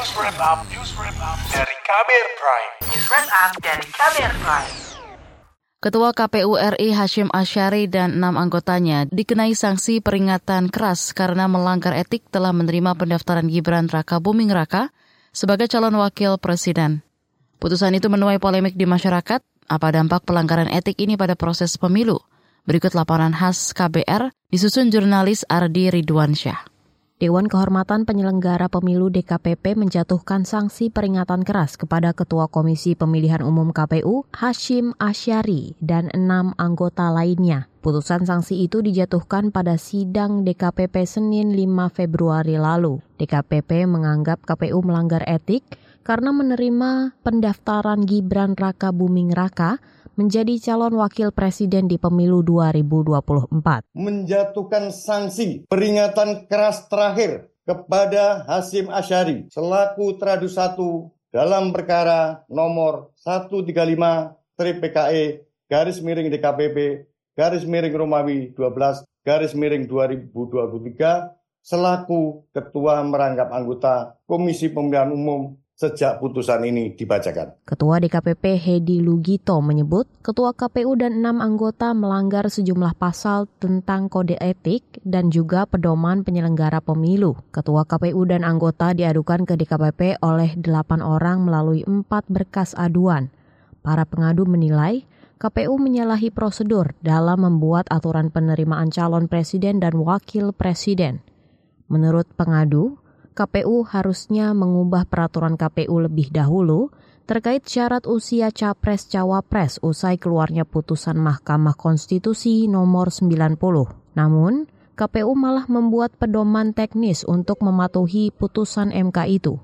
News Wrap Up, News Wrap Up dari Kamer Prime. News Wrap Up dari Kamer Prime. Ketua KPU RI Hashim Asyari dan enam anggotanya dikenai sanksi peringatan keras karena melanggar etik telah menerima pendaftaran Gibran Raka Buming Raka sebagai calon wakil presiden. Putusan itu menuai polemik di masyarakat. Apa dampak pelanggaran etik ini pada proses pemilu? Berikut laporan khas KBR disusun jurnalis Ardi Ridwansyah. Dewan Kehormatan Penyelenggara Pemilu DKPP menjatuhkan sanksi peringatan keras kepada Ketua Komisi Pemilihan Umum KPU Hashim Asyari dan enam anggota lainnya. Putusan sanksi itu dijatuhkan pada sidang DKPP Senin 5 Februari lalu. DKPP menganggap KPU melanggar etik karena menerima pendaftaran Gibran Raka Buming Raka menjadi calon wakil presiden di pemilu 2024. Menjatuhkan sanksi peringatan keras terakhir kepada Hasim Asyari selaku Tradu 1 dalam perkara nomor 135 PKE garis miring DKPP garis miring Romawi 12 garis miring 2023 selaku ketua merangkap anggota Komisi Pemilihan Umum sejak putusan ini dibacakan. Ketua DKPP Hedi Lugito menyebut Ketua KPU dan enam anggota melanggar sejumlah pasal tentang kode etik dan juga pedoman penyelenggara pemilu. Ketua KPU dan anggota diadukan ke DKPP oleh delapan orang melalui empat berkas aduan. Para pengadu menilai KPU menyalahi prosedur dalam membuat aturan penerimaan calon presiden dan wakil presiden. Menurut pengadu, KPU harusnya mengubah peraturan KPU lebih dahulu terkait syarat usia capres-cawapres usai keluarnya putusan Mahkamah Konstitusi nomor 90. Namun, KPU malah membuat pedoman teknis untuk mematuhi putusan MK itu.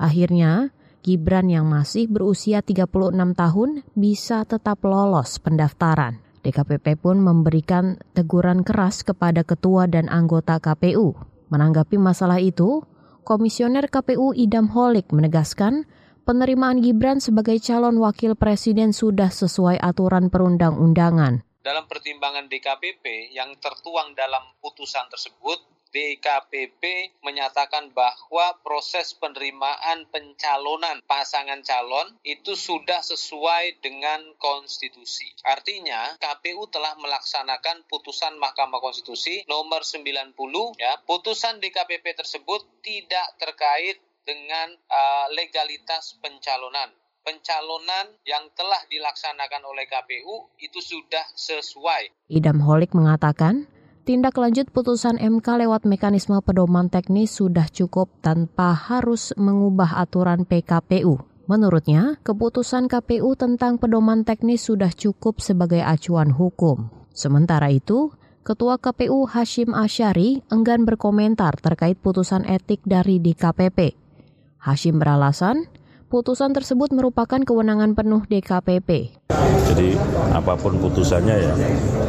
Akhirnya, Gibran yang masih berusia 36 tahun bisa tetap lolos pendaftaran. DKPP pun memberikan teguran keras kepada ketua dan anggota KPU. Menanggapi masalah itu, Komisioner KPU Idam Holik menegaskan penerimaan Gibran sebagai calon wakil presiden sudah sesuai aturan perundang-undangan. Dalam pertimbangan DKPP yang tertuang dalam putusan tersebut, DKPP menyatakan bahwa proses penerimaan pencalonan pasangan calon itu sudah sesuai dengan konstitusi. Artinya, KPU telah melaksanakan putusan Mahkamah Konstitusi nomor 90 ya. Putusan DKPP tersebut tidak terkait dengan uh, legalitas pencalonan pencalonan yang telah dilaksanakan oleh KPU itu sudah sesuai. Idam Holik mengatakan, tindak lanjut putusan MK lewat mekanisme pedoman teknis sudah cukup tanpa harus mengubah aturan PKPU. Menurutnya, keputusan KPU tentang pedoman teknis sudah cukup sebagai acuan hukum. Sementara itu, Ketua KPU Hashim Asyari enggan berkomentar terkait putusan etik dari DKPP. Hashim beralasan, putusan tersebut merupakan kewenangan penuh DKPP. Jadi apa pun putusannya ya,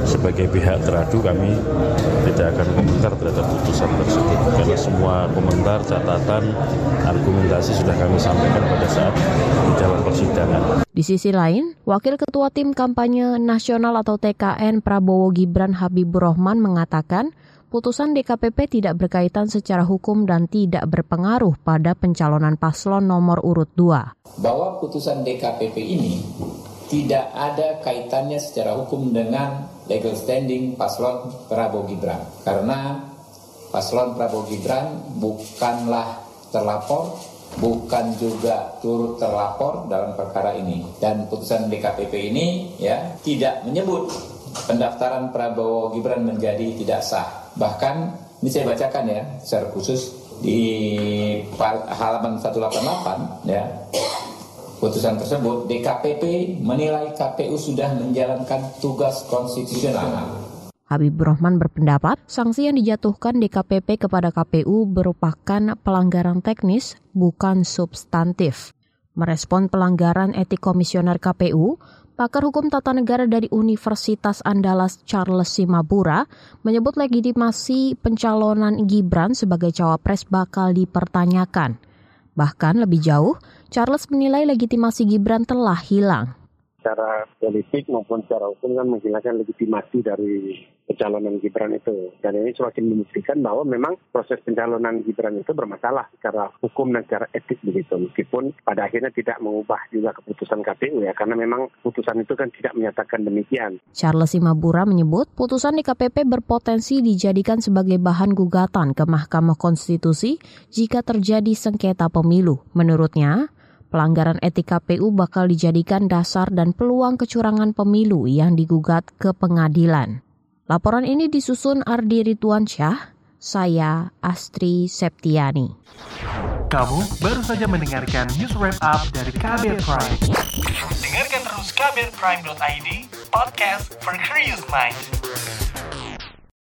sebagai pihak teradu kami tidak akan komentar terhadap putusan tersebut. Karena semua komentar, catatan, argumentasi sudah kami sampaikan pada saat di dalam persidangan. Di sisi lain, Wakil Ketua Tim Kampanye Nasional atau TKN Prabowo Gibran Habibur Rahman mengatakan putusan DKPP tidak berkaitan secara hukum dan tidak berpengaruh pada pencalonan paslon nomor urut 2. Bahwa putusan DKPP ini tidak ada kaitannya secara hukum dengan legal standing paslon Prabowo Gibran. Karena paslon Prabowo Gibran bukanlah terlapor, bukan juga turut terlapor dalam perkara ini. Dan putusan DKPP ini ya tidak menyebut pendaftaran Prabowo Gibran menjadi tidak sah Bahkan ini saya bacakan ya secara khusus di halaman 188 ya. Putusan tersebut DKPP menilai KPU sudah menjalankan tugas konstitusional. Habib Rohman berpendapat sanksi yang dijatuhkan DKPP kepada KPU merupakan pelanggaran teknis bukan substantif. Merespon pelanggaran etik komisioner KPU, Pakar Hukum Tata Negara dari Universitas Andalas Charles Simabura menyebut legitimasi pencalonan Gibran sebagai cawapres bakal dipertanyakan. Bahkan lebih jauh, Charles menilai legitimasi Gibran telah hilang. Secara politik maupun secara hukum kan menghilangkan legitimasi dari pencalonan Gibran itu. Dan ini semakin membuktikan bahwa memang proses pencalonan Gibran itu bermasalah secara hukum dan secara etik begitu. Meskipun pada akhirnya tidak mengubah juga keputusan KPU ya, karena memang putusan itu kan tidak menyatakan demikian. Charles Simabura menyebut putusan di KPP berpotensi dijadikan sebagai bahan gugatan ke Mahkamah Konstitusi jika terjadi sengketa pemilu. Menurutnya, Pelanggaran etik KPU bakal dijadikan dasar dan peluang kecurangan pemilu yang digugat ke pengadilan. Laporan ini disusun Ardi Rituan Syah, saya Astri Septiani. Kamu baru saja mendengarkan news wrap up dari Kabel Prime. Dengarkan terus kbrprime.id, podcast for curious mind.